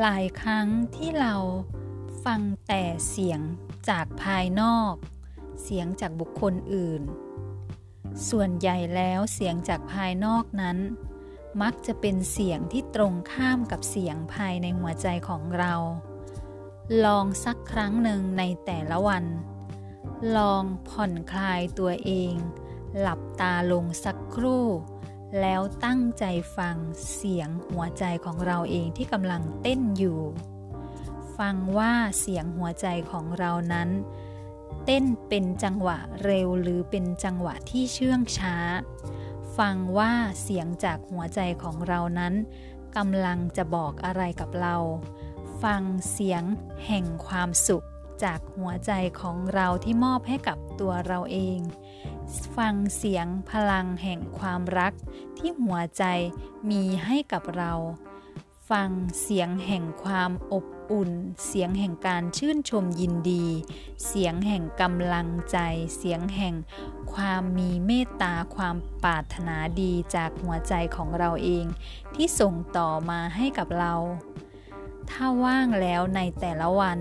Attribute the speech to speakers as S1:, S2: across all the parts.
S1: หลายครั้งที่เราฟังแต่เสียงจากภายนอก เสียงจากบุคคลอื่น ส่วนใหญ่แล้วเสียงจากภายนอกนั้น มักจะเป็นเสียงที่ตรงข้ามกับเสียงภายในหัวใจของเรา ลองสักครั้งหนึ่งในแต่ละวัน ลองผ่อนคลายตัวเอง หลับตาลงสักครู่ แล้วตั้งใจฟังเสียงหัวใจของเราเองที่กำลังเต้นอยู่ ฟังว่าเสียงหัวใจของเรานั้น เต้นเป็นจังหวะเร็วหรือเป็นจังหวะที่เชื่องช้า ฟังว่าเสียงจากหัวใจของเรานั้นกำลังจะบอกอะไรกับเรา ฟังเสียงแห่งความสุขจากหัวใจของเราที่มอบให้กับตัวเราเอง ฟังเสียงพลังแห่งความรักที่หัวใจมีให้กับเรา ฟังเสียงแห่งความอบอุ่น เสียงแห่งการชื่นชมยินดี เสียงแห่งกำลังใจ เสียงแห่งความมีเมตตาความปรารถนาดีจากหัวใจของเราเอง ที่ส่งต่อมาให้กับเรา ถ้าว่างแล้วในแต่ละวัน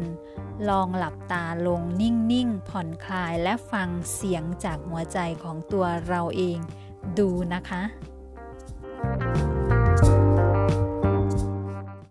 S1: ลองหลับตาลงนิ่งๆ ผ่อนคลายและฟังเสียงจากหัวใจของตัวเราเองดูนะคะ